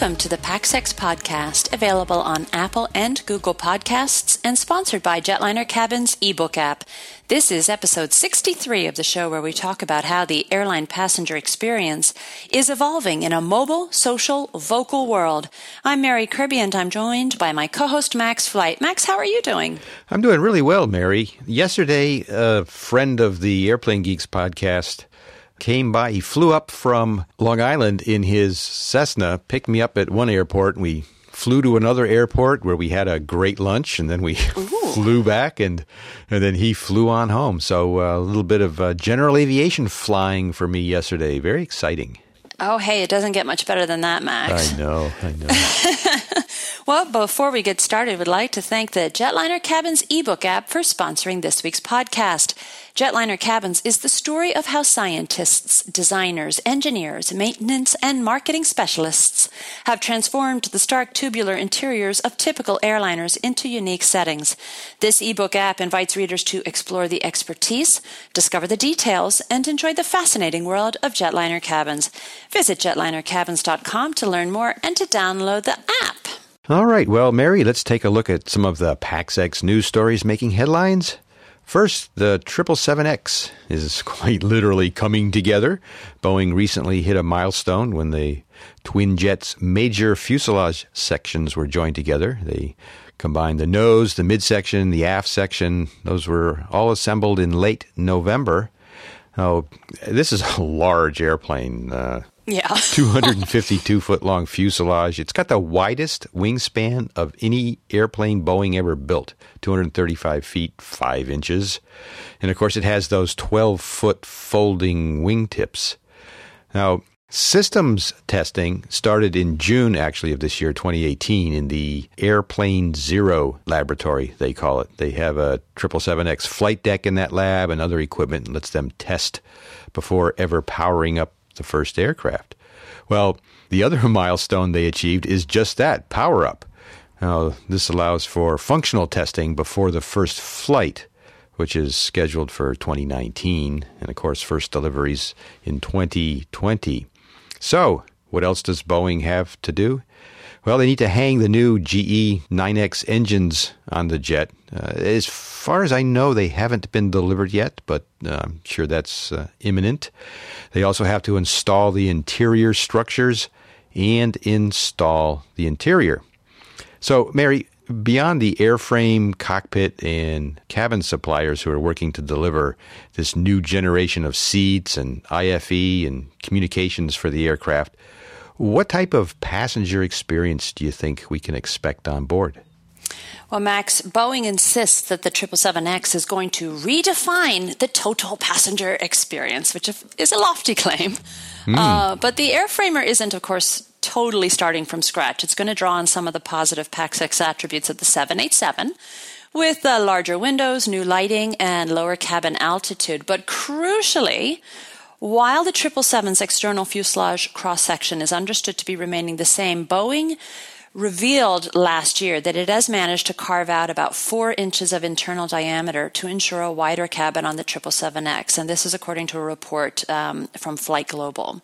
Welcome to the PaxEx podcast, available on Apple and Google Podcasts and sponsored by Jetliner Cabin's ebook app. This is episode 63 of the show where we talk about how the airline passenger experience is evolving in a mobile, social, vocal world. I'm Mary Kirby and I'm joined by my co-host Max Flight. Max, how are you doing? I'm doing really well, Mary. Yesterday, a friend of the Airplane Geeks podcast came by. He flew up from Long Island in his Cessna, picked me up at one airport, and we flew to another airport where we had a great lunch, and then we flew back, and and then he flew on home. So uh, a little bit of uh, general aviation flying for me yesterday. Very exciting. Oh, hey, it doesn't get much better than that, Max. I know, I know. well, before we get started, we'd like to thank the Jetliner Cabins ebook app for sponsoring this week's podcast. Jetliner Cabins is the story of how scientists, designers, engineers, maintenance, and marketing specialists have transformed the stark tubular interiors of typical airliners into unique settings. This ebook app invites readers to explore the expertise, discover the details, and enjoy the fascinating world of jetliner cabins. Visit jetlinercabins.com to learn more and to download the app. All right, well, Mary, let's take a look at some of the PaxEx news stories making headlines. First, the 777X is quite literally coming together. Boeing recently hit a milestone when the twin jet's major fuselage sections were joined together. They combined the nose, the midsection, the aft section. Those were all assembled in late November. Now, this is a large airplane. Uh, yeah. 252 foot long fuselage. It's got the widest wingspan of any airplane Boeing ever built 235 feet 5 inches. And of course, it has those 12 foot folding wingtips. Now, systems testing started in June, actually, of this year, 2018, in the Airplane Zero laboratory, they call it. They have a 777X flight deck in that lab and other equipment and lets them test before ever powering up the first aircraft. Well, the other milestone they achieved is just that power up. Now, this allows for functional testing before the first flight, which is scheduled for 2019, and of course, first deliveries in 2020. So, what else does Boeing have to do? Well, they need to hang the new GE 9X engines on the jet. Uh, as far as I know, they haven't been delivered yet, but uh, I'm sure that's uh, imminent. They also have to install the interior structures and install the interior. So, Mary, beyond the airframe, cockpit, and cabin suppliers who are working to deliver this new generation of seats and IFE and communications for the aircraft, what type of passenger experience do you think we can expect on board? Well, Max, Boeing insists that the 777X is going to redefine the total passenger experience, which is a lofty claim. Mm. Uh, but the airframer isn't, of course, totally starting from scratch. It's going to draw on some of the positive PaxEx attributes of the 787 with uh, larger windows, new lighting, and lower cabin altitude. But crucially, while the 777's external fuselage cross section is understood to be remaining the same, Boeing revealed last year that it has managed to carve out about four inches of internal diameter to ensure a wider cabin on the 777X. And this is according to a report um, from Flight Global.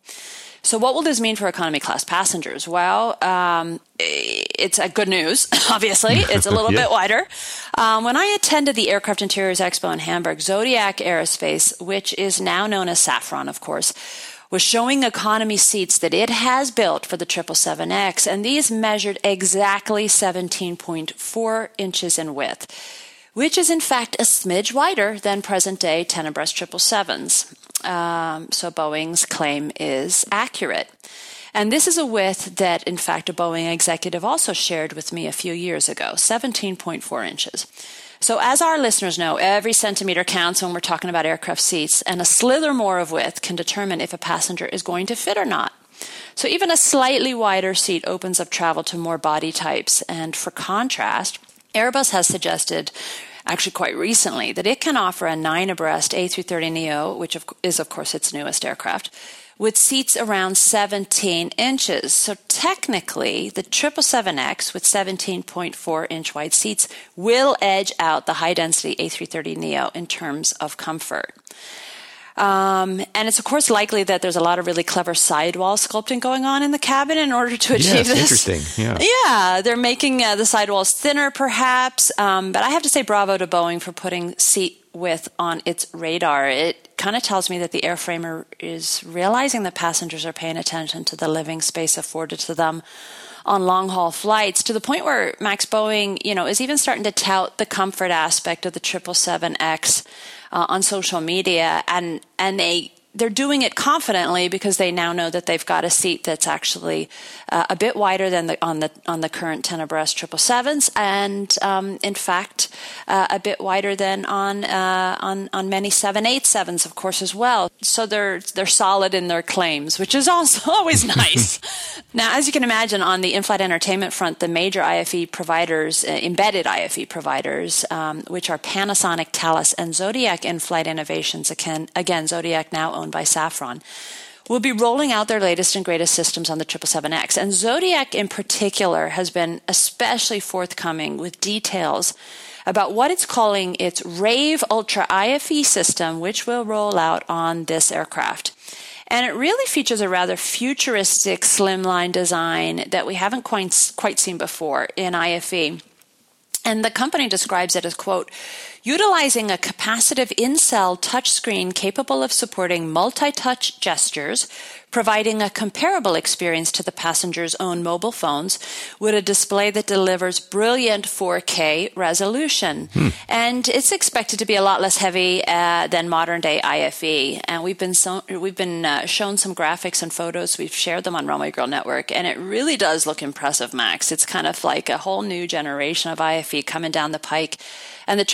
So, what will this mean for economy class passengers? Well, um, it's a good news. Obviously, it's a little bit wider. Um, when I attended the Aircraft Interiors Expo in Hamburg, Zodiac Aerospace, which is now known as Safran, of course, was showing economy seats that it has built for the 777X, and these measured exactly 17.4 inches in width which is in fact a smidge wider than present day ten abreast 777s. Um, so Boeing's claim is accurate. And this is a width that, in fact, a Boeing executive also shared with me a few years ago 17.4 inches. So, as our listeners know, every centimeter counts when we're talking about aircraft seats, and a slither more of width can determine if a passenger is going to fit or not. So, even a slightly wider seat opens up travel to more body types. And for contrast, Airbus has suggested actually quite recently that it can offer a nine abreast A330neo, which is of course its newest aircraft, with seats around 17 inches. So technically, the 777X with 17.4 inch wide seats will edge out the high density A330neo in terms of comfort. Um, and it's of course likely that there's a lot of really clever sidewall sculpting going on in the cabin in order to achieve yeah, this. Interesting. Yeah. Yeah, they're making uh, the sidewalls thinner, perhaps. Um, but I have to say, bravo to Boeing for putting seat width on its radar. It kind of tells me that the airframer is realizing that passengers are paying attention to the living space afforded to them on long haul flights to the point where Max Boeing, you know, is even starting to tout the comfort aspect of the 777X uh, on social media, and and they they're doing it confidently because they now know that they've got a seat that's actually uh, a bit wider than the on the on the current ten abreast triple sevens, and um, in fact, uh, a bit wider than on uh, on on many seven eight sevens, of course, as well. So they're they're solid in their claims, which is also always nice. now, as you can imagine, on the in-flight entertainment front, the major IFE providers, uh, embedded IFE providers, um, which are Panasonic, Thales, and Zodiac in-flight innovations. Again, again, Zodiac now owned by Safran will be rolling out their latest and greatest systems on the 777X. And Zodiac in particular has been especially forthcoming with details about what it's calling its Rave Ultra IFE system, which will roll out on this aircraft. And it really features a rather futuristic slimline design that we haven't quite, quite seen before in IFE. And the company describes it as, quote, utilizing a capacitive in-cell touchscreen capable of supporting multi-touch gestures, providing a comparable experience to the passenger's own mobile phones with a display that delivers brilliant 4K resolution. Hmm. And it's expected to be a lot less heavy uh, than modern day IFE. And we've been so, we've been uh, shown some graphics and photos. We've shared them on Runway Girl Network, and it really does look impressive, Max. It's kind of like a whole new generation of IFE coming down the pike. And the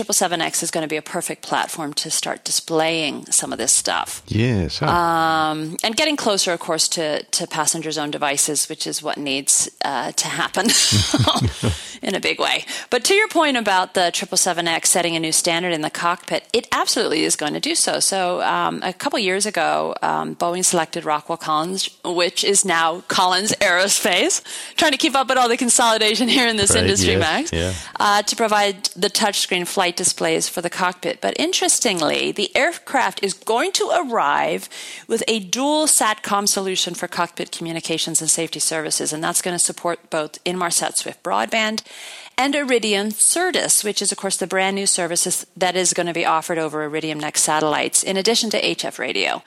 777X is going to be a perfect platform to start displaying some of this stuff. Yes. Huh. Um, and getting closer, of course, to, to passengers' own devices, which is what needs uh, to happen in a big way. But to your point about the 777X setting a new standard in the cockpit, it absolutely is going to do so. So um, a couple years ago, um, Boeing selected Rockwell Collins, which is now Collins Aerospace, trying to keep up with all the consolidation here in this right, industry, yes, Max, yeah. uh, to provide the touchscreen flight displays for the cockpit. But interestingly, the aircraft is going to arrive with a dual SATCOM solution for cockpit communications and safety services, and that's going to support both Inmarsat SwiftBroadband and Iridium Certus, which is, of course, the brand new services that is going to be offered over Iridium NEXT satellites, in addition to HF radio.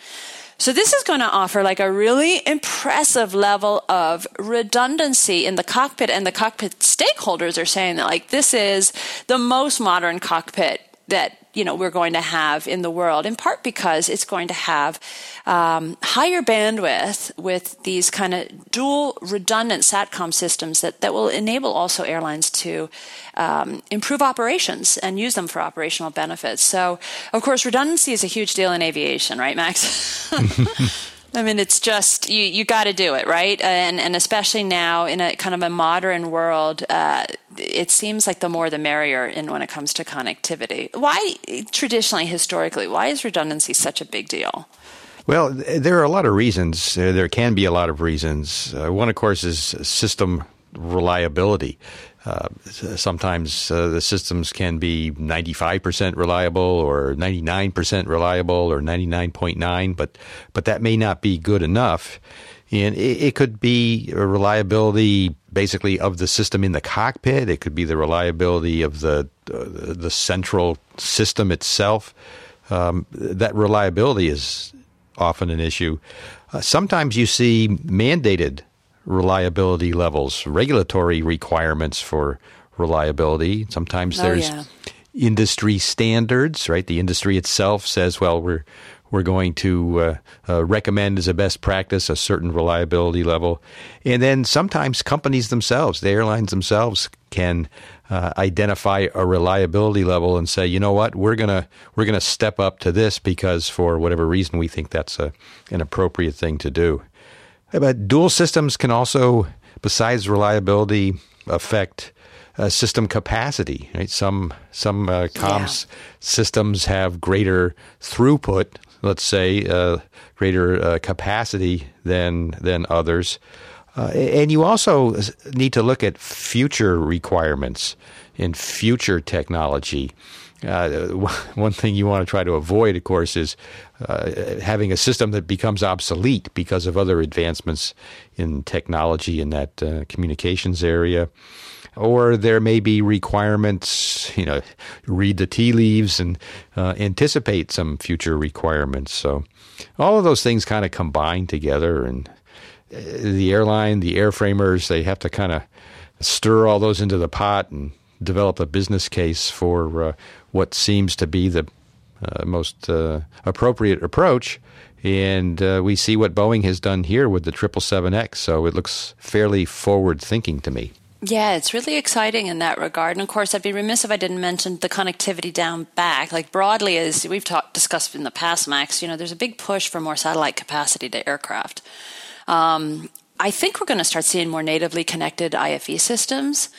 So this is going to offer like a really impressive level of redundancy in the cockpit and the cockpit stakeholders are saying that like this is the most modern cockpit that you know we're going to have in the world in part because it's going to have um, higher bandwidth with these kind of dual redundant satcom systems that, that will enable also airlines to um, improve operations and use them for operational benefits. So of course redundancy is a huge deal in aviation right max I mean, it's just you. You got to do it, right? And and especially now in a kind of a modern world, uh, it seems like the more the merrier. In when it comes to connectivity, why traditionally, historically, why is redundancy such a big deal? Well, there are a lot of reasons. Uh, there can be a lot of reasons. Uh, one, of course, is system reliability. Uh, sometimes uh, the systems can be 95% reliable or 99% reliable or 99.9, but but that may not be good enough. And it, it could be reliability basically of the system in the cockpit. It could be the reliability of the uh, the central system itself. Um, that reliability is often an issue. Uh, sometimes you see mandated reliability levels, regulatory requirements for reliability. Sometimes Oh, there's yeah. industry standards, right? The industry itself says, well, we're we're going to uh, uh, recommend as a best practice a certain reliability level, and then sometimes companies themselves, the airlines themselves, can uh, identify a reliability level and say, you know what, we're gonna we're gonna step up to this because for whatever reason we think that's a, an appropriate thing to do. But dual systems can also, besides reliability, affect uh, system capacity. Right? Some some uh, comms systems have greater throughput, let's say, uh, greater uh, capacity than than others. Uh, and you also need to look at future requirements in future technology. Uh, one thing you want to try to avoid, of course, is uh, having a system that becomes obsolete because of other advancements in technology in that uh, communications area. Or there may be requirements, you know, read the tea leaves and uh, anticipate some future requirements. So, all of those things kind of combine together, and uh, the airline, the airframers, they have to kind of stir all those into the pot and develop a business case for uh, what seems to be the uh, most uh, appropriate approach. And uh, we see what Boeing has done here with the 777X. So it looks fairly forward thinking to me. Yeah, it's really exciting in that regard. And of course, I'd be remiss if I didn't mention the connectivity down back. Like broadly, as we've talked, discussed in the past, Max, you know, there's a big push for more satellite capacity to aircraft. Um, I think we're going to start seeing more natively connected IFE systems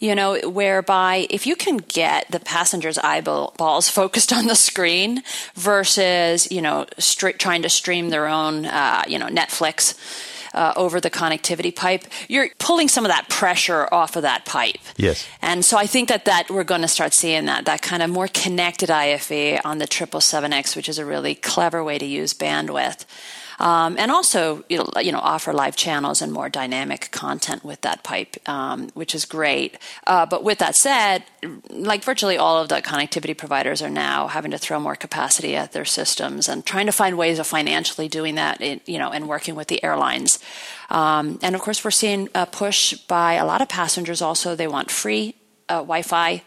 you know, whereby if you can get the passenger's eyeballs focused on the screen versus, you know, trying to stream their own, uh, you know, Netflix. Uh, over the connectivity pipe, you're pulling some of that pressure off of that pipe. Yes. And so I think that, that we're going to start seeing that, that kind of more connected IFE on the 777X, which is a really clever way to use bandwidth um, and also you know, offer live channels and more dynamic content with that pipe, um, which is great. Uh, but with that said, like virtually all of the connectivity providers are now having to throw more capacity at their systems and trying to find ways of financially doing that, in, you know, and working with the airlines. Um, and of course, we're seeing a push by a lot of passengers. Also, they want free uh, Wi-Fi,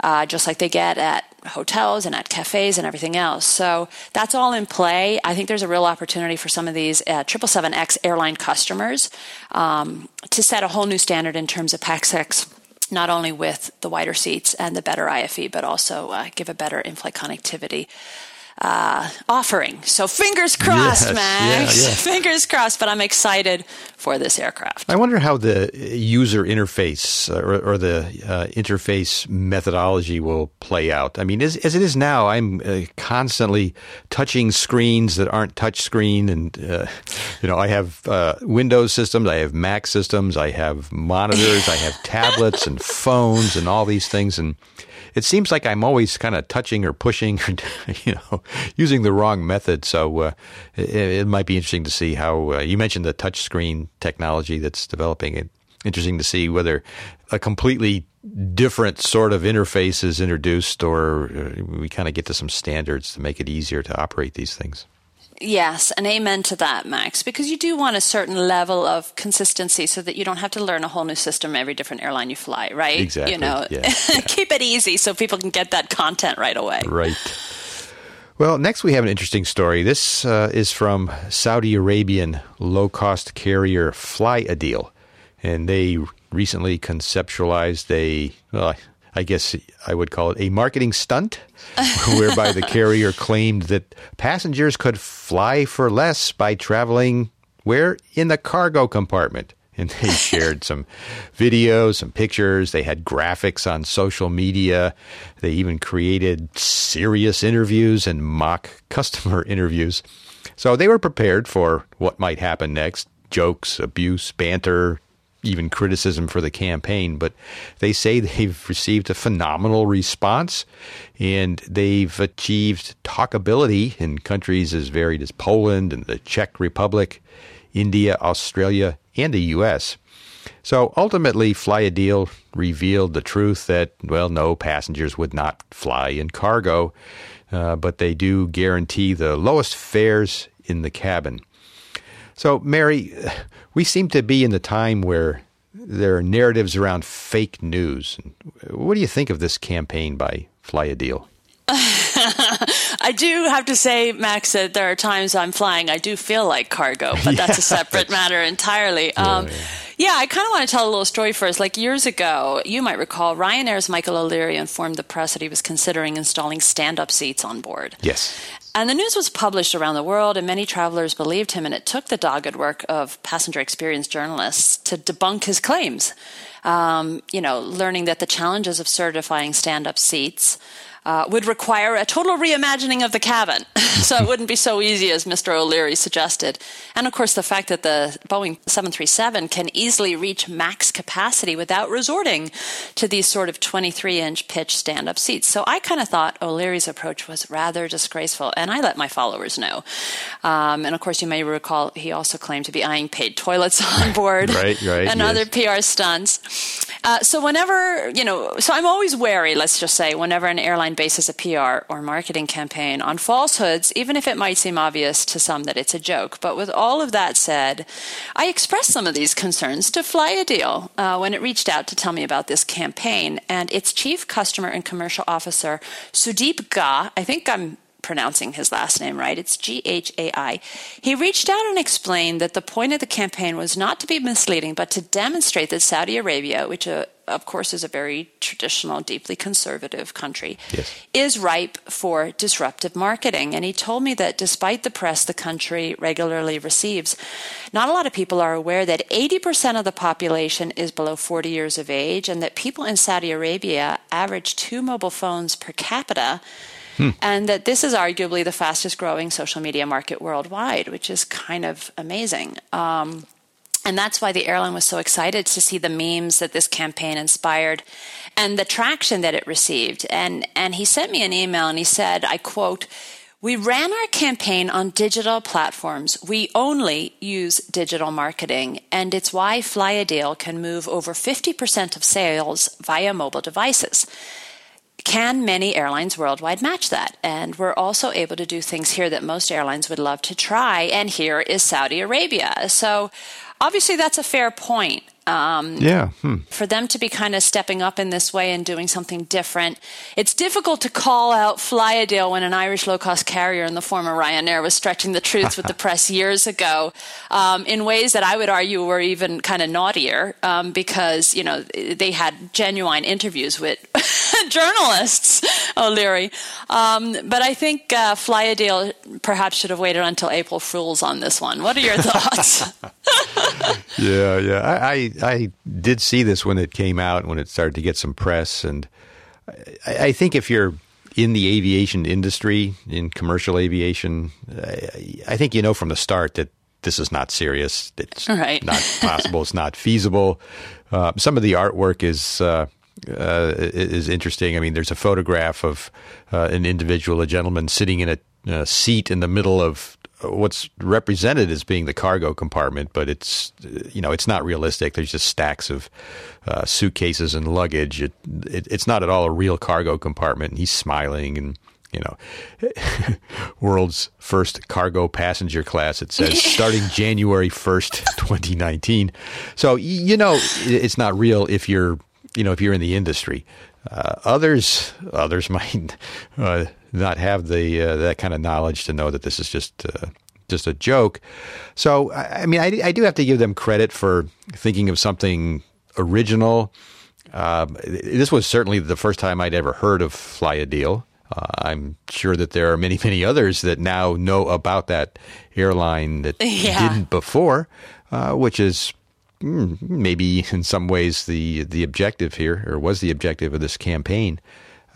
uh, just like they get at hotels and at cafes and everything else. So that's all in play. I think there's a real opportunity for some of these uh, 777X airline customers um, to set a whole new standard in terms of PAX not only with the wider seats and the better IFE, but also uh, give a better in-flight connectivity uh, offering. So fingers crossed, yes, Max. Yeah, yeah. Fingers crossed. But I'm excited for this aircraft. I wonder how the user interface uh, or, or the uh, interface methodology will play out. I mean, as, as it is now, I'm uh, constantly touching screens that aren't touch screen, and uh, you know, I have uh, Windows systems, I have Mac systems, I have monitors, I have tablets and phones, and all these things, and it seems like I'm always kind of touching or pushing or you know using the wrong method. So uh, it, it, might be interesting to see how uh, you mentioned the touchscreen technology that's developing. It interesting to see whether a completely different sort of interface is introduced, or uh, we kind of get to some standards to make it easier to operate these things. Yes, and amen to that, Max, because you do want a certain level of consistency so that you don't have to learn a whole new system every different airline you fly, right? Exactly. You know, yeah, yeah. keep it easy so people can get that content right away. Right. Well, next we have an interesting story. This uh, is from Saudi Arabian low cost carrier Flyadeal. And they recently conceptualized a, well, I guess I would call it a marketing stunt, whereby the carrier claimed that passengers could fly for less by traveling where? In the cargo compartment. And they shared some videos, some pictures. They had graphics on social media. They even created serious interviews and mock customer interviews. So they were prepared for what might happen next jokes, abuse, banter, even criticism for the campaign, but they say they've received a phenomenal response and they've achieved talkability in countries as varied as Poland and the Czech Republic, India, Australia, and the U.S. So ultimately, Flyadeal revealed the truth that, well, no, passengers would not fly in cargo, uh, but they do guarantee the lowest fares in the cabin. So, Mary, we seem to be in the time where there are narratives around fake news. What do you think of this campaign by Flyadeal? I do have to say, Max, that there are times I'm flying, I do feel like cargo, but that's yeah, a separate matter entirely. Yeah, um, yeah. yeah I kind of want to tell a little story first. Like years ago, you might recall, Ryanair's Michael O'Leary informed the press that he was considering installing stand up seats on board. Yes. And the news was published around the world, and many travelers believed him, and it took the dogged work of passenger experience journalists to debunk his claims. Um, you know, learning that the challenges of certifying stand up seats uh, would require a total reimagining of the cabin. so it wouldn't be so easy as Mr. O'Leary suggested. And of course, the fact that the Boeing 737 can easily reach max capacity without resorting to these sort of 23 inch pitch stand up seats. So I kind of thought O'Leary's approach was rather disgraceful, and I let my followers know. Um, and of course, you may recall he also claimed to be eyeing paid toilets on board right, right, and yes. other PR stunts. Uh, so whenever, you know, so I'm always wary, let's just say, whenever an airline bases a PR or marketing campaign on falsehoods, even if it might seem obvious to some that it's a joke. But with all of that said, I expressed some of these concerns to fly Flyadeal uh, when it reached out to tell me about this campaign. And its chief customer and commercial officer, Sudeep Ghai, I think I'm pronouncing his last name right. It's G H A I. He reached out and explained that the point of the campaign was not to be misleading, but to demonstrate that Saudi Arabia, which uh, of course is a very traditional, deeply conservative country, yes. is ripe for disruptive marketing. And he told me that despite the press the country regularly receives, not a lot of people are aware that 80% of the population is below 40 years of age and that people in Saudi Arabia average two mobile phones per capita Hmm. And that this is arguably the fastest growing social media market worldwide, which is kind of amazing. Um, and that's why the airline was so excited to see the memes that this campaign inspired and the traction that it received. And, and he sent me an email and he said, I quote, we ran our campaign on digital platforms. We only use digital marketing, and it's why Flyadeal can move over 50% of sales via mobile devices. Can many airlines worldwide match that? And we're also able to do things here that most airlines would love to try. And here is Saudi Arabia. So obviously, that's a fair point. Um, yeah. Hmm. For them to be kind of stepping up in this way and doing something different. It's difficult to call out Flyadeal when an Irish low cost carrier in the former Ryanair was stretching the truth with the press years ago um, in ways that I would argue were even kind of naughtier um, because, you know, they had genuine interviews with journalists, O'Leary. Um, but I think uh, Flyadeal perhaps should have waited until April Fools on this one. What are your thoughts? yeah, yeah. I, I, I did see this when it came out, when it started to get some press, and I, I think if you're in the aviation industry, in commercial aviation, I, I think you know from the start that this is not serious. It's right. not possible. it's not feasible. Uh, some of the artwork is. Uh, uh, is interesting. I mean, there's a photograph of uh, an individual, a gentleman, sitting in a, a seat in the middle of what's represented as being the cargo compartment, but it's you know it's not realistic. There's just stacks of uh, suitcases and luggage. It, it, it's not at all a real cargo compartment. And he's smiling and you know, world's first cargo passenger class. It says starting January first, 2019. So you know it's not real if you're you know if you're in the industry. Uh, others others might uh, not have the uh, that kind of knowledge to know that this is just uh, just a joke. So I mean, I, I, do have to give them credit for thinking of something original. Um, this was certainly the first time I'd ever heard of fly Flyadeal. Uh, I'm sure that there are many, many others that now know about that airline that yeah. didn't before, uh, which is mm, maybe in some ways the the objective here, or was the objective of this campaign.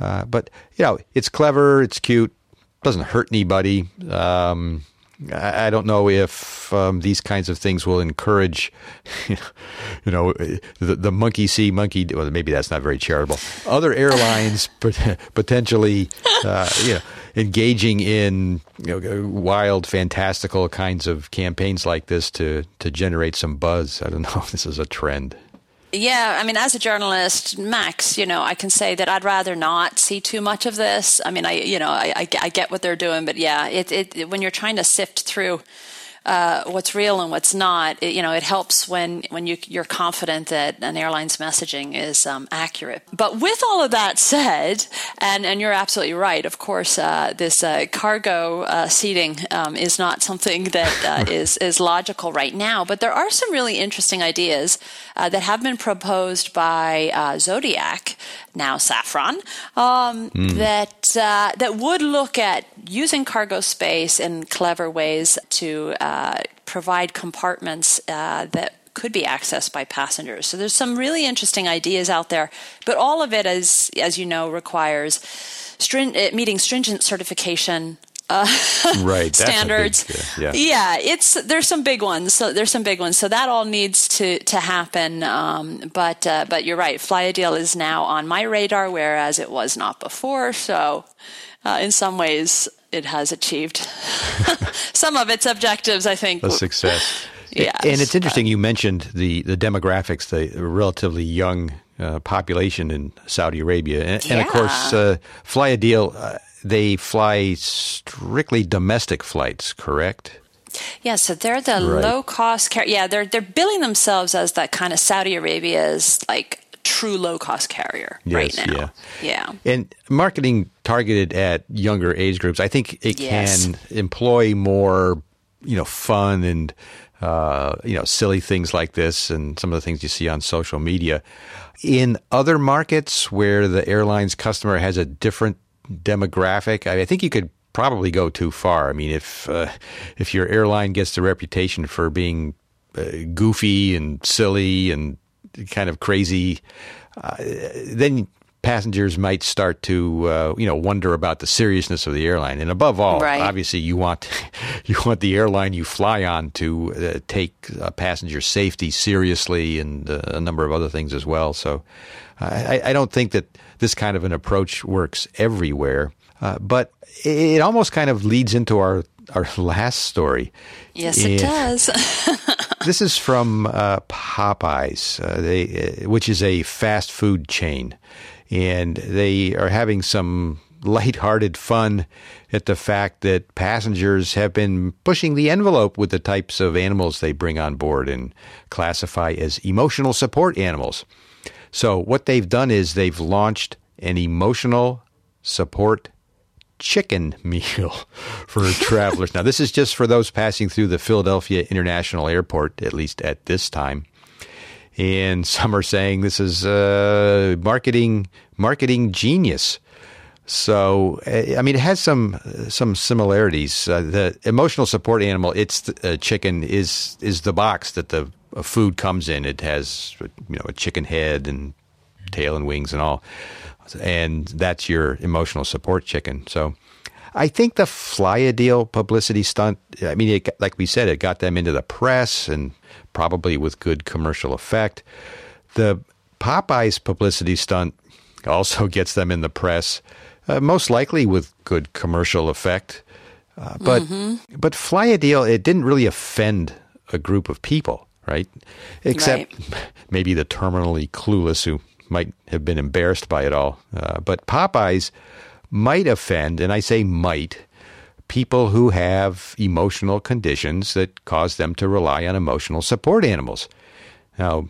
Uh, but you know, it's clever, it's cute, doesn't hurt anybody. Um, I, I, don't know if um, these kinds of things will encourage, you know, the, the monkey see monkey. Well, maybe that's not very charitable. Other airlines potentially, uh, you know, engaging in you know, wild, fantastical kinds of campaigns like this to to generate some buzz. I don't know if this is a trend. Yeah, I mean, as a journalist, Max, you know, I can say that I'd rather not see too much of this. I mean, I, you know, I, I, I get what they're doing, but yeah, it, it, when you're trying to sift through uh, what's real and what's not. It, you know, it helps when when you, you're confident that an airline's messaging is um, accurate. But with all of that said, and and you're absolutely right. Of course, uh, this uh, cargo uh, seating um, is not something that uh, is is logical right now. But there are some really interesting ideas uh, that have been proposed by Zodiac now Safran, um, mm. that uh, that would look at using cargo space in clever ways to uh, provide compartments uh, that could be accessed by passengers. So there's some really interesting ideas out there, but all of it, as as you know, requires string- uh, meeting stringent certification uh, right standards. Big, yeah. yeah, it's there's some big ones. So there's some big ones. So that all needs to to happen. Um, but uh, but you're right. Flyadeal is now on my radar, whereas it was not before. So uh, in some ways, it has achieved some of its objectives. I think a success. Yeah, and it's interesting. You mentioned the the demographics, the relatively young uh, population in Saudi Arabia, and, yeah. and of course, uh, Flyadeal. Uh, they fly strictly domestic flights, correct? Yeah, so they're the right. low cost carrier. Yeah, they're they're billing themselves as that kind of Saudi Arabia's like true low cost carrier yes, right now. Yeah. yeah. And marketing targeted at younger age groups, I think it yes. can employ more, you know, fun and uh, you know, silly things like this and some of the things you see on social media. In other markets where the airline's customer has a different demographic, I, think you could probably go too far. I mean, if uh, if your airline gets the reputation for being uh, goofy and silly and kind of crazy, uh, then passengers might start to uh, you know wonder about the seriousness of the airline. And above all, right. obviously, you want you want the airline you fly on to uh, take uh, passenger safety seriously and uh, a number of other things as well. So, I, I, don't think that this kind of an approach works everywhere, uh, but it almost kind of leads into our our last story. Yes, it does. this is from uh, Popeyes, uh, they, uh, which is a fast food chain, and they are having some lighthearted fun at the fact that passengers have been pushing the envelope with the types of animals they bring on board and classify as emotional support animals. So, what they've done is they've launched an emotional support chicken meal for travelers. now, this is just for those passing through the Philadelphia International Airport, at least at this time. And some are saying this is uh, marketing marketing genius. So, I mean, it has some some similarities. Uh, the emotional support animal, it's uh, chicken, is is the box that the food comes in. It has you know a chicken head and tail and wings and all and that's your emotional support chicken. So I think the Flyadeal publicity stunt, I mean, it, like we said, it got them into the press and probably with good commercial effect. The Popeyes publicity stunt also gets them in the press, uh, most likely with good commercial effect. Uh, but mm-hmm. but Flyadeal, it didn't really offend a group of people, right? Except right. maybe the terminally clueless who might have been embarrassed by it all. Uh, but Popeyes might offend, and I say might, people who have emotional conditions that cause them to rely on emotional support animals. Now,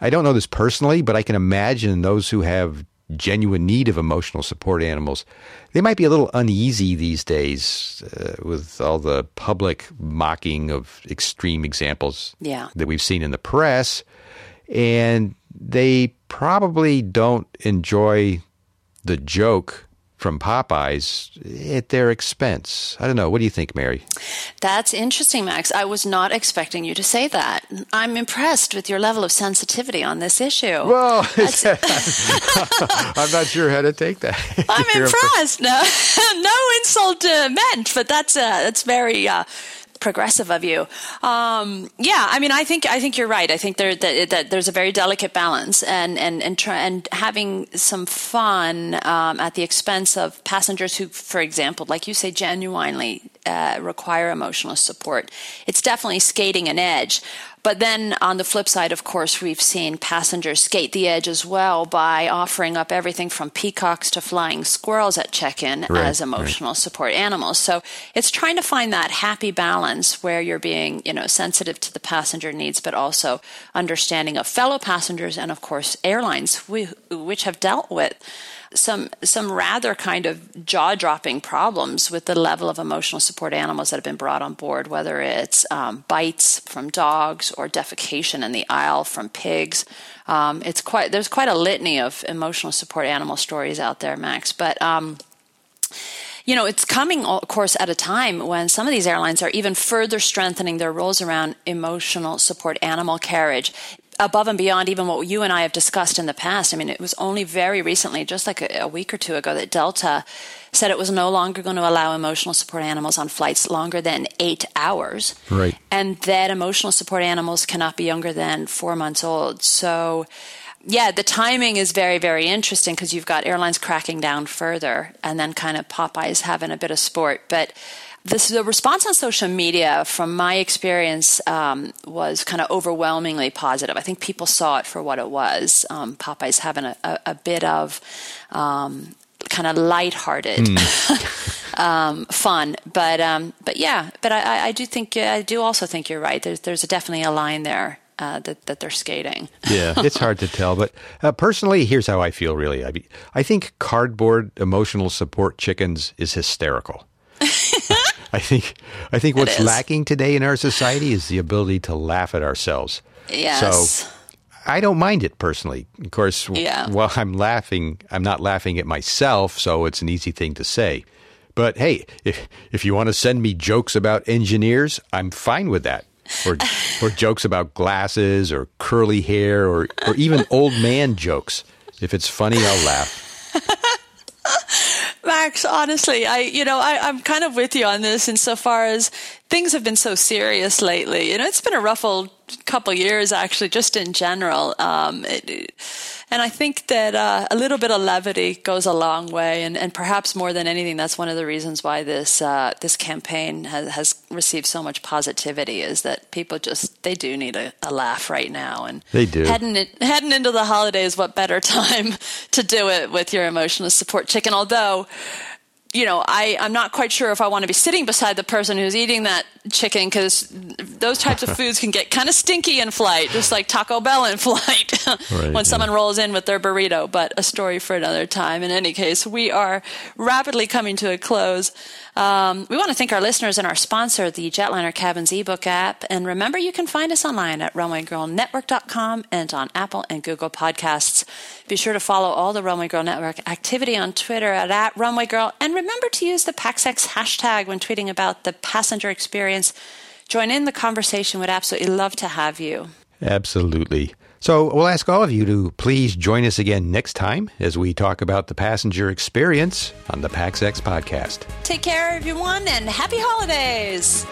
I don't know this personally, but I can imagine those who have genuine need of emotional support animals, they might be a little uneasy these days uh, with all the public mocking of extreme examples yeah. that we've seen in the press. And they probably don't enjoy the joke from Popeyes at their expense. I don't know. What do you think, Mary? That's interesting, Max. I was not expecting you to say that. I'm impressed with your level of sensitivity on this issue. Well, I'm not sure how to take that. I'm impressed. No, no insult uh, meant, but that's uh, that's very. Uh, progressive of you. Um, yeah, I mean, I think I think you're right. I think there that, that there's a very delicate balance, and and and try, and having some fun um, at the expense of passengers who, for example, like you say, genuinely uh, require emotional support. It's definitely skating an edge. But then on the flip side, of course, we've seen passengers skate the edge as well by offering up everything from peacocks to flying squirrels at check in right, as emotional right. support animals. So it's trying to find that happy balance where you're being, you know, sensitive to the passenger needs, but also understanding of fellow passengers and, of course, airlines, which have dealt with some some rather kind of jaw dropping problems with the level of emotional support animals that have been brought on board, whether it's um, bites from dogs or defecation in the aisle from pigs. Um, it's quite there's quite a litany of emotional support animal stories out there, Max. But um, you know, it's coming, of course, at a time when some of these airlines are even further strengthening their rules around emotional support animal carriage above and beyond even what you and I have discussed in the past. I mean, it was only very recently, just like a, a week or two ago, that Delta said it was no longer going to allow emotional support animals on flights longer than eight hours. Right. And that emotional support animals cannot be younger than four months old. So, yeah, the timing is very, very interesting because you've got airlines cracking down further and then kind of Popeyes having a bit of sport. But this, the response on social media, from my experience, um, was kind of overwhelmingly positive. I think people saw it for what it was. Um, Popeyes having a, a, a bit of um, kind of lighthearted mm. um, fun. But um, but yeah, but I, I do think I do also think you're right. There's there's definitely a line there. Uh, that that they're skating. yeah, it's hard to tell, but uh, personally, here's how I feel. Really, I be, I think cardboard emotional support chickens is hysterical. I think I think what's lacking today in our society is the ability to laugh at ourselves. Yes. So I don't mind it personally. Of course, yeah. while I'm laughing, I'm not laughing at myself, so it's an easy thing to say. But hey, if if you want to send me jokes about engineers, I'm fine with that. Or or jokes about glasses or curly hair or or even old man jokes. If it's funny, I'll laugh. Max, honestly, I you know I, I'm kind of with you on this insofar as things have been so serious lately. You know, it's been a rough old couple years actually, just in general. Um, it, and I think that uh, a little bit of levity goes a long way, and, and perhaps more than anything, that's one of the reasons why this uh, this campaign has, has, received so much positivity. Is that people just they do need a, a laugh right now, and they do heading heading into the holidays. What better time to do it with your emotional support chicken? Although you know, I, I'm not quite sure if I want to be sitting beside the person who's eating that chicken because those types of foods can get kind of stinky in flight, just like Taco Bell in flight right, when yeah. someone rolls in with their burrito. But a story for another time. In any case, we are rapidly coming to a close. Um, we want to thank our listeners and our sponsor, the Jetliner Cabins ebook app. And remember, you can find us online at runwaygirlnetwork.com and on Apple and Google Podcasts. Be sure to follow all the Runway Girl Network activity on Twitter at, at Runway Girl. And remember to use the PaxEx hashtag when tweeting about the passenger experience. Join in the conversation. Would absolutely love to have you. Absolutely. So we'll ask all of you to please join us again next time as we talk about the passenger experience on the PaxEx podcast. Take care, everyone, and happy holidays.